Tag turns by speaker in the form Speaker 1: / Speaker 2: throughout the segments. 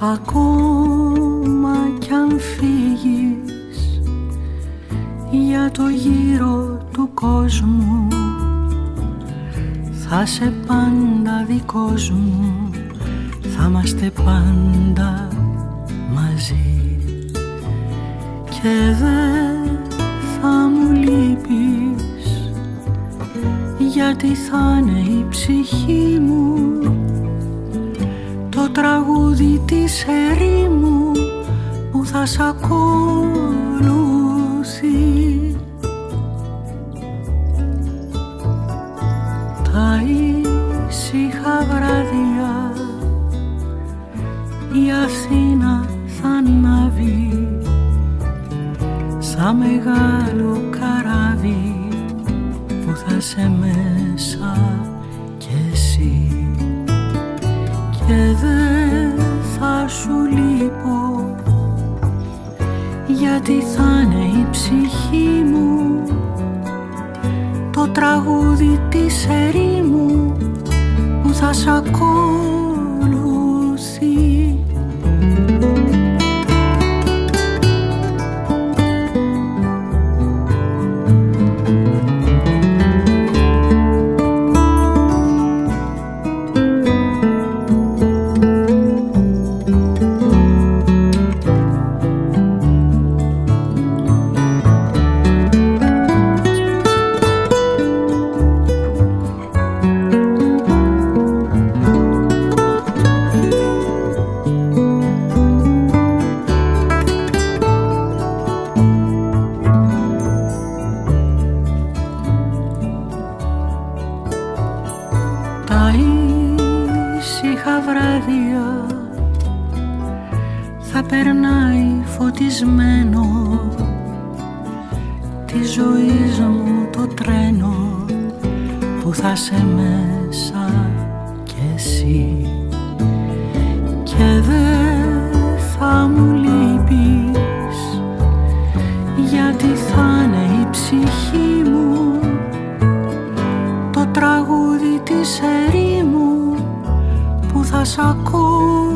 Speaker 1: Ακόμα κι αν φύγεις για το γύρο του κόσμου θα σε πάντα δικός μου θα είμαστε πάντα μαζί. Και δεν θα μου λείπεις γιατί θα είναι η ψυχή μου το τραγούδι της ερήμου που θα σ' ακολουθεί. Τα ήσυχα βράδια η Αθήνα θα ανάβει σαν μεγάλο καράβι που θα σε μέσα σου λείπω. Γιατί θα είναι η ψυχή μου το τραγούδι της ερήμου που θα σ' ακολουθεί τη ζωή μου το τρένο που θα σε μέσα κι εσύ. Και δεν θα μου λείπεις γιατί θα είναι η ψυχή μου το τραγούδι της ερήμου που θα σ' ακολουθεί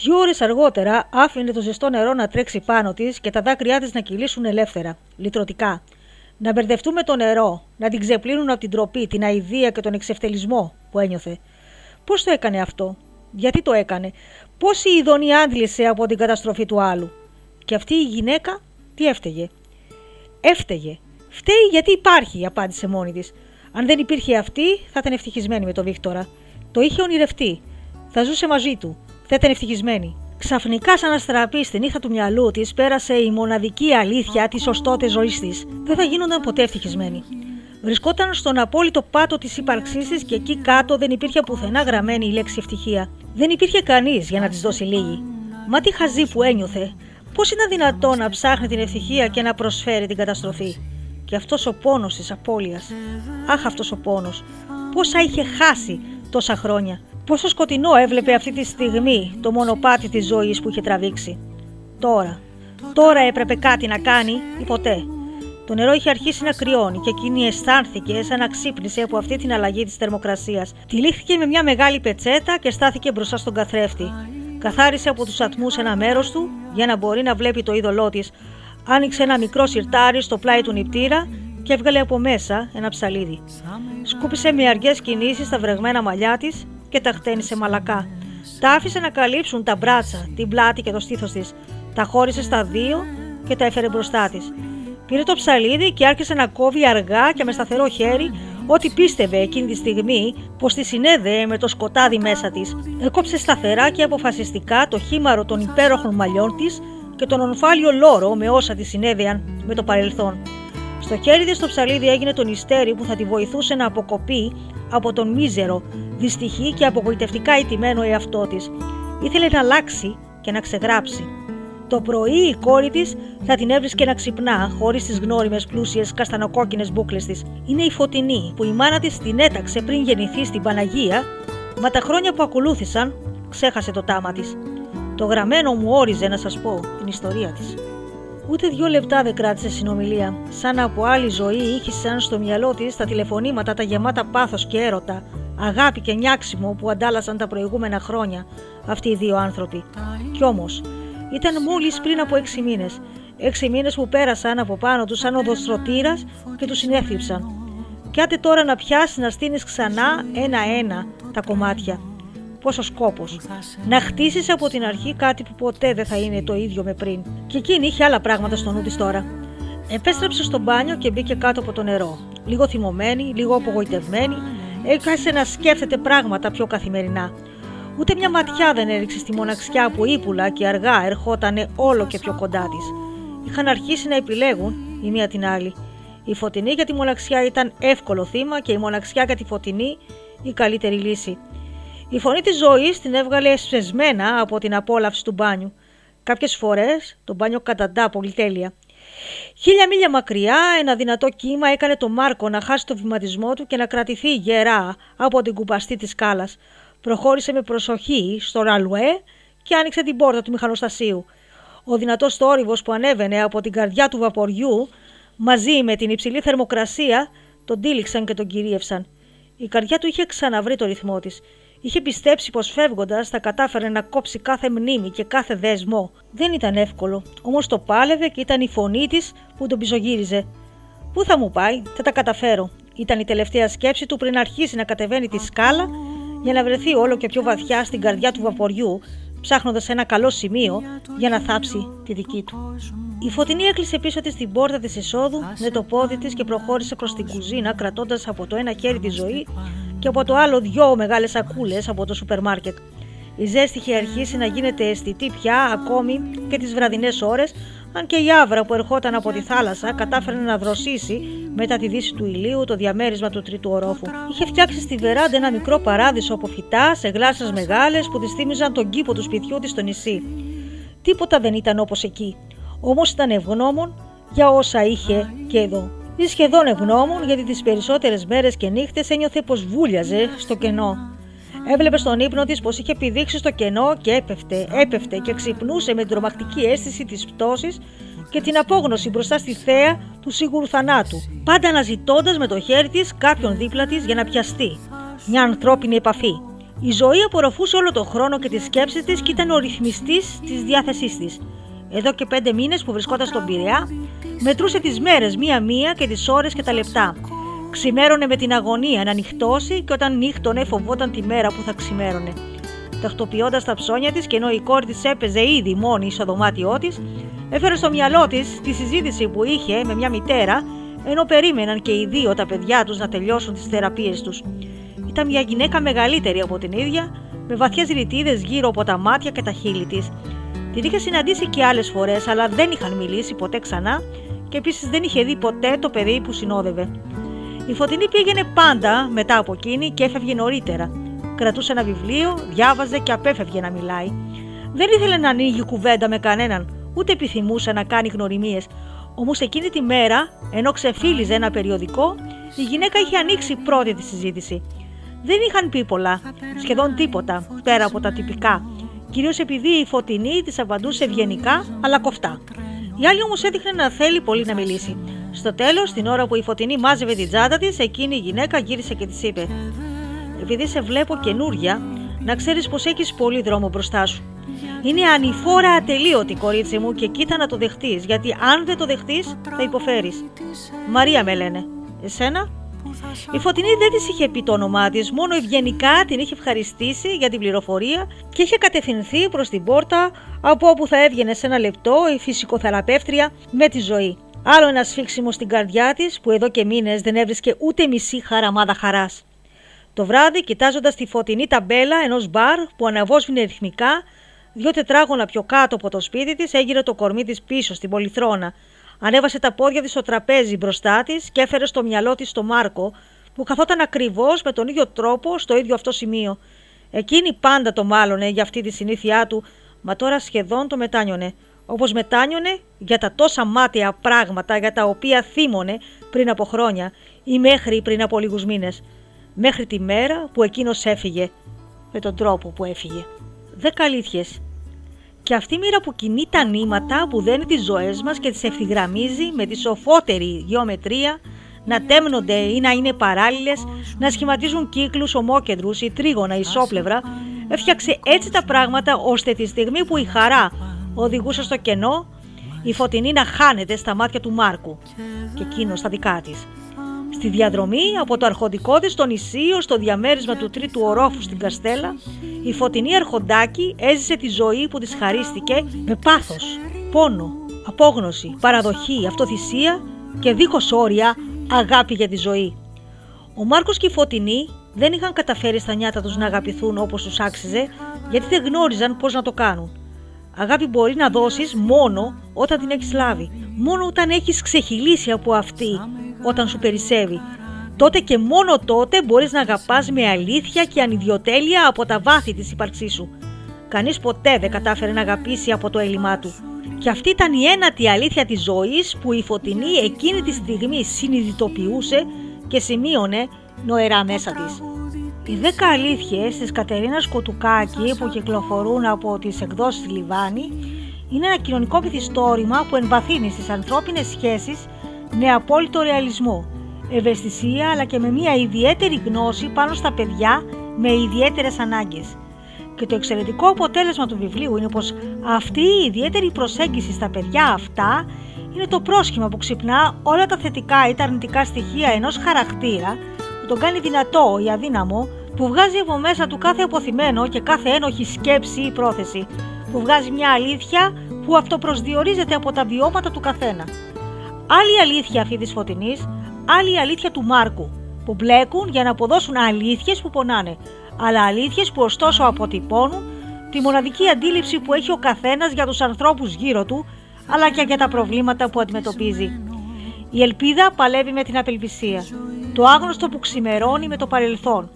Speaker 2: Δύο ώρες αργότερα άφηνε το ζεστό νερό να τρέξει πάνω της και τα δάκρυά της να κυλήσουν ελεύθερα, λυτρωτικά. Να μπερδευτούν με το νερό, να την ξεπλύνουν από την τροπή, την αηδία και τον εξευτελισμό που ένιωθε. Πώς το έκανε αυτό, γιατί το έκανε, πώ η ειδονή άντλησε από την καταστροφή του άλλου; Και αυτή η γυναίκα τι έφταιγε; Έφταιγε. Φταίει γιατί υπάρχει, απάντησε μόνη της. Αν δεν υπήρχε αυτή, θα ήταν ευτυχισμένη με τον Βίκτορα. Το είχε ονειρευτεί. Θα ζούσε μαζί του. Θα ήταν ευτυχισμένη. Ξαφνικά, σαν αστραπή στη νύχτα του μυαλού της, πέρασε η μοναδική αλήθεια της ως τότε ζωής της. Δεν θα γίνονταν ποτέ ευτυχισμένη. Βρισκόταν στον απόλυτο πάτο της ύπαρξής της και εκεί κάτω δεν υπήρχε πουθενά γραμμένη η λέξη ευτυχία. Δεν υπήρχε κανείς για να της δώσει λίγη. Μα τι χαζή που ένιωθε. Πώς είναι δυνατόν να ψάχνει την ευτυχία και να προσφέρει την καταστροφή; Και αυτός ο πόνος της απώλειας. Αχ, αυτός ο πόνος. Πόσα είχε χάσει τόσα χρόνια. Πόσο σκοτεινό έβλεπε αυτή τη στιγμή το μονοπάτι της ζωής που είχε τραβήξει. Τώρα, τώρα έπρεπε κάτι να κάνει ή ποτέ. Το νερό είχε αρχίσει να κρυώνει και εκείνη αισθάνθηκε σαν να ξύπνησε από αυτή την αλλαγή της θερμοκρασίας. Τυλίχθηκε με μια μεγάλη πετσέτα και στάθηκε μπροστά στον καθρέφτη. Καθάρισε από τους ατμούς ένα μέρος του για να μπορεί να βλέπει το είδωλό της. Άνοιξε ένα μικρό σιρτάρι στο πλάι του νηπτήρα και έβγαλε από μέσα ένα ψαλίδι. Σκούπισε με αργές κινήσεις τα βρεγμένα μαλλιά της και τα χτένισε μαλακά. Τα άφησε να καλύψουν τα μπράτσα, την πλάτη και το στήθος της. Τα χώρισε στα δύο και τα έφερε μπροστά της. Πήρε το ψαλίδι και άρχισε να κόβει αργά και με σταθερό χέρι ό,τι πίστευε εκείνη τη στιγμή πως τη συνέδεε με το σκοτάδι μέσα της. Έκοψε σταθερά και αποφασιστικά το χήμαρο των υπέροχων μαλλιών της και τον ονφάλιο λόρο με όσα τη συνέβαιναν με το παρελθόν. Στο χέρι της το ψαλίδι έγινε το νηστέρι που θα τη βοηθούσε να αποκοπεί από τον μίζερο, δυστυχή και απογοητευτικά ηττημένο εαυτό της. Ήθελε να αλλάξει και να ξεγράψει. Το πρωί η κόρη της θα την έβρισκε να ξυπνά, χωρίς τις γνώριμες πλούσιες καστανοκόκκινες μπουκλε της. Είναι η φωτεινή που η μάνα της την έταξε πριν γεννηθεί στην Παναγία, μα τα χρόνια που ακολούθησαν ξέχασε το τάμα της. Το γραμμένο μου όριζε να σας πω την ιστορία της. Ούτε δύο λεπτά δεν κράτησε συνομιλία. Σαν από άλλη ζωή ήχησαν στο μυαλό της τα τηλεφωνήματα τα γεμάτα πάθος και έρωτα, αγάπη και νιάξιμο που αντάλλασαν τα προηγούμενα χρόνια αυτοί οι δύο άνθρωποι. Κι όμως, ήταν μόλις πριν από έξι μήνες. Έξι μήνες που πέρασαν από πάνω τους σαν οδοστρωτήρας και τους συνέθλιψαν. Κι άτε τώρα να πιάσεις να στείνεις ξανά ένα-ένα τα κομμάτια. Πόσο κόπο. Να χτίσεις από την αρχή κάτι που ποτέ δεν θα είναι το ίδιο με πριν. Και εκείνη είχε άλλα πράγματα στο νου της τώρα. Επέστρεψε στο μπάνιο και μπήκε κάτω από το νερό. Λίγο θυμωμένη, λίγο απογοητευμένη, έκασε να σκέφτεται πράγματα πιο καθημερινά. Ούτε μια ματιά δεν έριξε στη μοναξιά που ύπουλα και αργά ερχόταν όλο και πιο κοντά της. Είχαν αρχίσει να επιλέγουν η μία την άλλη. Η φωτεινή για τη μοναξιά ήταν εύκολο θύμα και η μοναξιά για τη φωτεινή η καλύτερη λύση. Η φωνή της ζωής την έβγαλε εσπεσμένα από την απόλαυση του μπάνιου. Κάποιες φορές το μπάνιο καταντά πολυτέλεια. Χίλια μίλια μακριά, ένα δυνατό κύμα έκανε τον Μάρκο να χάσει το βηματισμό του και να κρατηθεί γερά από την κουπαστή της σκάλας. Προχώρησε με προσοχή στο ραλουέ και άνοιξε την πόρτα του μηχανοστασίου. Ο δυνατός θόρυβος που ανέβαινε από την καρδιά του βαποριού μαζί με την υψηλή θερμοκρασία τον τύλιξαν και τον κυρίευσαν. Η καρδιά του είχε ξαναβρει το ρυθμό της. Είχε πιστέψει πως φεύγοντας θα κατάφερε να κόψει κάθε μνήμη και κάθε δεσμό. Δεν ήταν εύκολο, όμως το πάλευε και ήταν η φωνή της που τον πισωγύριζε. Πού θα μου πάει, θα τα καταφέρω. Ήταν η τελευταία σκέψη του πριν αρχίσει να κατεβαίνει τη σκάλα για να βρεθεί όλο και πιο βαθιά στην καρδιά του βαποριού, ψάχνοντας ένα καλό σημείο για να θάψει τη δική του. Η φωτεινή έκλεισε πίσω της την πόρτα της εισόδου με το πόδι της και προχώρησε προς την κουζίνα, κρατώντας από το ένα χέρι τη ζωή και από το άλλο δυο μεγάλες σακούλες από το σούπερ μάρκετ. Η ζέστη είχε αρχίσει να γίνεται αισθητή πια ακόμη και τις βραδινές ώρες, αν και η άβρα που ερχόταν από τη θάλασσα κατάφερε να δροσίσει μετά τη δύση του ηλίου το διαμέρισμα του τρίτου ορόφου. Είχε φτιάξει στη βεράντα ένα μικρό παράδεισο από φυτά σε γλάσσες μεγάλες που τη θύμιζαν τον κήπο του σπιτιού της στο νησί. Τίποτα δεν ήταν όπως εκεί. Όμως ήταν ευγνώμων για όσα είχε και εδώ. Ή σχεδόν ευγνώμων γιατί τις περισσότερες μέρες και νύχτες ένιωθε πως βούλιαζε στο κενό. Έβλεπε στον ύπνο της πως είχε πηδήξει στο κενό και έπεφτε, έπεφτε και ξυπνούσε με την τρομακτική αίσθηση της πτώσης και την απόγνωση μπροστά στη θέα του σίγουρου θανάτου, πάντα αναζητώντας με το χέρι της κάποιον δίπλα της για να πιαστεί. Μια ανθρώπινη επαφή. Η ζωή απορροφούσε όλο τον χρόνο και τις σκέψεις της και ήταν ο ρυθμιστής της διάθεσής της. Εδώ και πέντε μήνες που βρισκόταν στον Πειραιά, μετρούσε τις μέρες μία-μία και τις ώρες και τα λεπτά. Ξημέρωνε με την αγωνία να νυχτώσει και όταν νύχτωνε φοβόταν τη μέρα που θα ξημέρωνε. Τακτοποιώντας τα ψώνια της και ενώ η κόρη της έπαιζε ήδη μόνη στο δωμάτιό της, έφερε στο μυαλό της τη συζήτηση που είχε με μια μητέρα ενώ περίμεναν και οι δύο τα παιδιά τους να τελειώσουν τις θεραπείες τους. Ήταν μια γυναίκα μεγαλύτερη από την ίδια, με βαθιές ρητίδες γύρω από τα μάτια και τα χείλη της. Την είχε συναντήσει και άλλες φορές, αλλά δεν είχαν μιλήσει ποτέ ξανά και επίσης δεν είχε δει ποτέ το παιδί που συνόδευε. Η Φωτεινή πήγαινε πάντα μετά από εκείνη και έφευγε νωρίτερα. Κρατούσε ένα βιβλίο, διάβαζε και απέφευγε να μιλάει. Δεν ήθελε να ανοίγει κουβέντα με κανέναν, ούτε επιθυμούσε να κάνει γνωριμίες. Όμως εκείνη τη μέρα, ενώ ξεφύλιζε ένα περιοδικό, η γυναίκα είχε ανοίξει πρώτη της συζήτηση. Δεν είχαν πει πολλά, σχεδόν τίποτα, πέρα από τα τυπικά, κυρίως επειδή η φωτεινή της απαντούσε ευγενικά αλλά κοφτά. Η άλλη όμως έδειχνε να θέλει πολύ να μιλήσει. Στο τέλος, την ώρα που η φωτεινή μάζευε την τσάντα της, εκείνη η γυναίκα γύρισε και της είπε: Επειδή σε βλέπω καινούρια, να ξέρεις πως έχεις πολύ δρόμο μπροστά σου. Είναι ανηφόρα ατελείωτη, κορίτσι μου, και κοίτα να το δεχτείς, γιατί αν δεν το δεχτείς, θα υποφέρεις. Μαρία με λένε. Εσένα; Η Φωτεινή δεν της είχε πει το όνομά της, μόνο ευγενικά την είχε ευχαριστήσει για την πληροφορία και είχε κατευθυνθεί προς την πόρτα από όπου θα έβγαινε σε ένα λεπτό η φυσικοθεραπεύτρια με τη ζωή. Άλλο ένα σφίξιμο στην καρδιά της που εδώ και μήνες δεν έβρισκε ούτε μισή χαραμάδα χαράς. Το βράδυ, κοιτάζοντας τη φωτεινή ταμπέλα ενός μπαρ που αναβόσβηνε ρυθμικά, Δύο τετράγωνα πιο κάτω από το σπίτι της έγινε το κορμί της πίσω στην πολυθρόνα. Ανέβασε τα πόδια της στο τραπέζι μπροστά της και έφερε στο μυαλό της το Μάρκο, που καθόταν ακριβώς με τον ίδιο τρόπο στο ίδιο αυτό σημείο. Εκείνη πάντα το μάλωνε για αυτή τη συνήθειά του, μα τώρα σχεδόν το μετάνιωνε. Όπως μετάνιωνε για τα τόσα μάτια πράγματα για τα οποία θύμωνε πριν από χρόνια ή μέχρι πριν από λίγους μήνες. Μέχρι τη μέρα που εκείνος έφυγε, με τον τρόπο που έφυγε. Δέκα αλήθειες. Και αυτή η μοίρα που κινεί τα νήματα που δένει τις ζωές μας και τις ευθυγραμμίζει με τη σοφότερη γεωμετρία να τέμνονται ή να είναι παράλληλες, να σχηματίζουν κύκλους ομόκεντρους ή τρίγωνα ισόπλευρα, έφτιαξε έτσι τα πράγματα ώστε τη στιγμή που η χαρά οδηγούσε στο κενό, η φωτεινή να χάνεται στα μάτια του Μάρκου και εκείνο στα δικά της. Στη διαδρομή από το αρχοντικό της στο νησί ως το διαμέρισμα του τρίτου ορόφου στην Καστέλα, η φωτεινή αρχοντάκη έζησε τη ζωή που της χαρίστηκε με πάθος, πόνο, απόγνωση, παραδοχή, αυτοθυσία και δίχως όρια αγάπη για τη ζωή. Ο Μάρκος και η Φωτεινή δεν είχαν καταφέρει στα νιάτα τους να αγαπηθούν όπως τους άξιζε γιατί δεν γνώριζαν πώς να το κάνουν. Αγάπη μπορεί να δώσεις μόνο όταν την έχεις λάβει, μόνο όταν έχεις ξεχυλήσει από αυτή όταν σου περισσεύει. Τότε και μόνο τότε μπορείς να αγαπάς με αλήθεια και ανιδιοτέλεια από τα βάθη της ύπαρξής σου. Κανείς ποτέ δεν κατάφερε να αγαπήσει από το έλλειμμά του. Και αυτή ήταν η ένατη αλήθεια της ζωής που η Φωτεινή εκείνη τη στιγμή συνειδητοποιούσε και σημείωνε νοερά μέσα της. Οι δέκα αλήθειες της Κατερίνας Κοτουκάκη που κυκλοφορούν από τις εκδόσεις Λιβάνη είναι ένα κοινωνικό μυθιστόρημα που εμβαθύνει στις ανθρώπινες σχέσεις με απόλυτο ρεαλισμό, ευαισθησία αλλά και με μια ιδιαίτερη γνώση πάνω στα παιδιά με ιδιαίτερες ανάγκες. Και το εξαιρετικό αποτέλεσμα του βιβλίου είναι πως αυτή η ιδιαίτερη προσέγγιση στα παιδιά αυτά είναι το πρόσχημα που ξυπνά όλα τα θετικά ή τα αρνητικά στοιχεία ενός χαρακτήρα που τον κάνει δυνατό ή αδύναμο, που βγάζει από μέσα του κάθε αποθυμένο και κάθε ένοχη σκέψη ή πρόθεση, που βγάζει μια αλήθεια που αυτοπροσδιορίζεται από τα βιώματα του καθένα. Άλλη αλήθεια αυτή της Φωτεινής, άλλη αλήθεια του Μάρκου, που μπλέκουν για να αποδώσουν αλήθειες που πονάνε, αλλά αλήθειες που ωστόσο αποτυπώνουν τη μοναδική αντίληψη που έχει ο καθένας για τους ανθρώπους γύρω του, αλλά και για τα προβλήματα που αντιμετωπίζει. Η ελπίδα παλεύει με την απελπισία, το άγνωστο που ξημερώνει με το παρελθόν.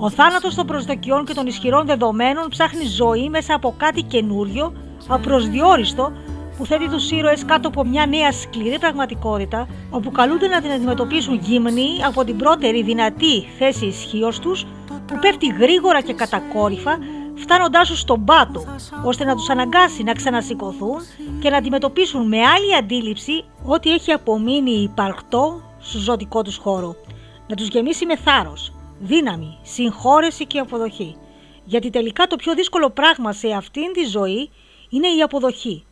Speaker 2: Ο θάνατος των προσδοκιών και των ισχυρών δεδομένων ψάχνει ζωή μέσα από κάτι καινούριο, απροσδιόριστο, που θέτει τους ήρωες κάτω από μια νέα σκληρή πραγματικότητα, όπου καλούνται να την αντιμετωπίσουν γύμνοι από την πρώτερη δυνατή θέση ισχύως τους, που πέφτει γρήγορα και κατακόρυφα, φτάνοντάς τους στον πάτο, ώστε να τους αναγκάσει να ξανασηκωθούν και να αντιμετωπίσουν με άλλη αντίληψη ό,τι έχει απομείνει υπαρκτό στο ζωτικό τους χώρο. Να τους γεμίσει με θάρρος, δύναμη, συγχώρεση και αποδοχή. Γιατί τελικά το πιο δύσκολο πράγμα σε αυτήν τη ζωή είναι η αποδοχή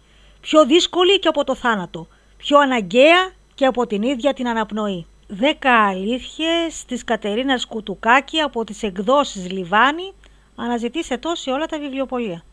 Speaker 2: πιο δύσκολη και από το θάνατο, πιο αναγκαία και από την ίδια την αναπνοή. Δέκα αλήθειες της Κατερίνας Κουτουκάκη από τις εκδόσεις Λιβάνη αναζητήσε τόση όλα τα βιβλιοπολία.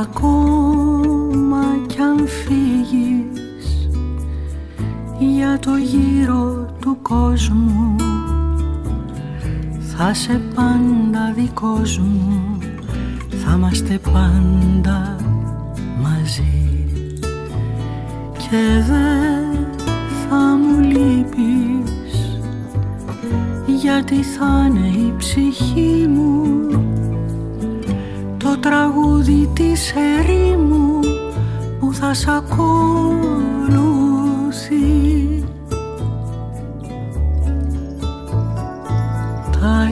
Speaker 1: Ακόμα κι αν φύγεις για το γύρο του κόσμου θα σε πάντα δικός μου θα είμαστε πάντα μαζί. Και δεν θα μου λείπεις γιατί θα είναι η ψυχή μου. το τραγούδι της ερήμου που θα σ' ακολουθεί. Τα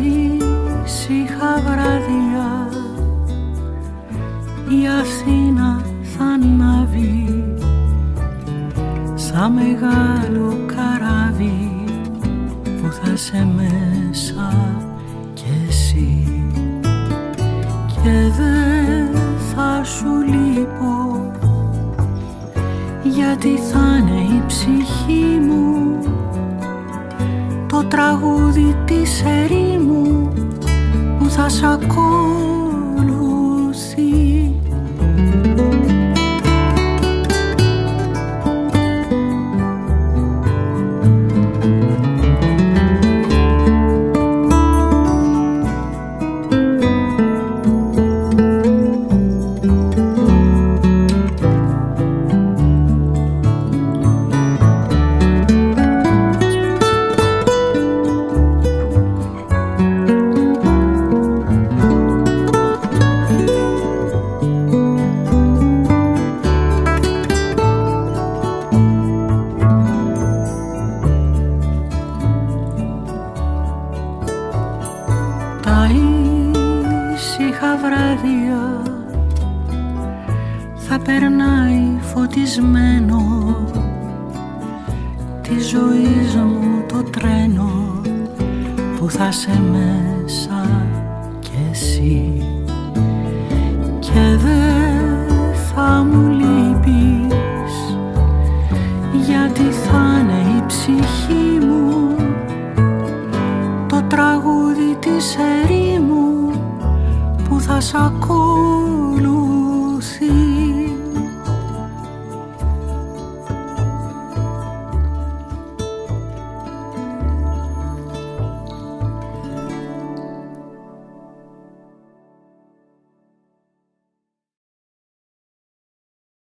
Speaker 1: ήσυχα βράδια η Αθήνα θα ανάβει σαν μεγάλο καράβι που θα σε μέσα σου λείπω. Γιατί θα είναι η ψυχή μου το τραγούδι της ερήμου που θα σ' ακούω 傻哭。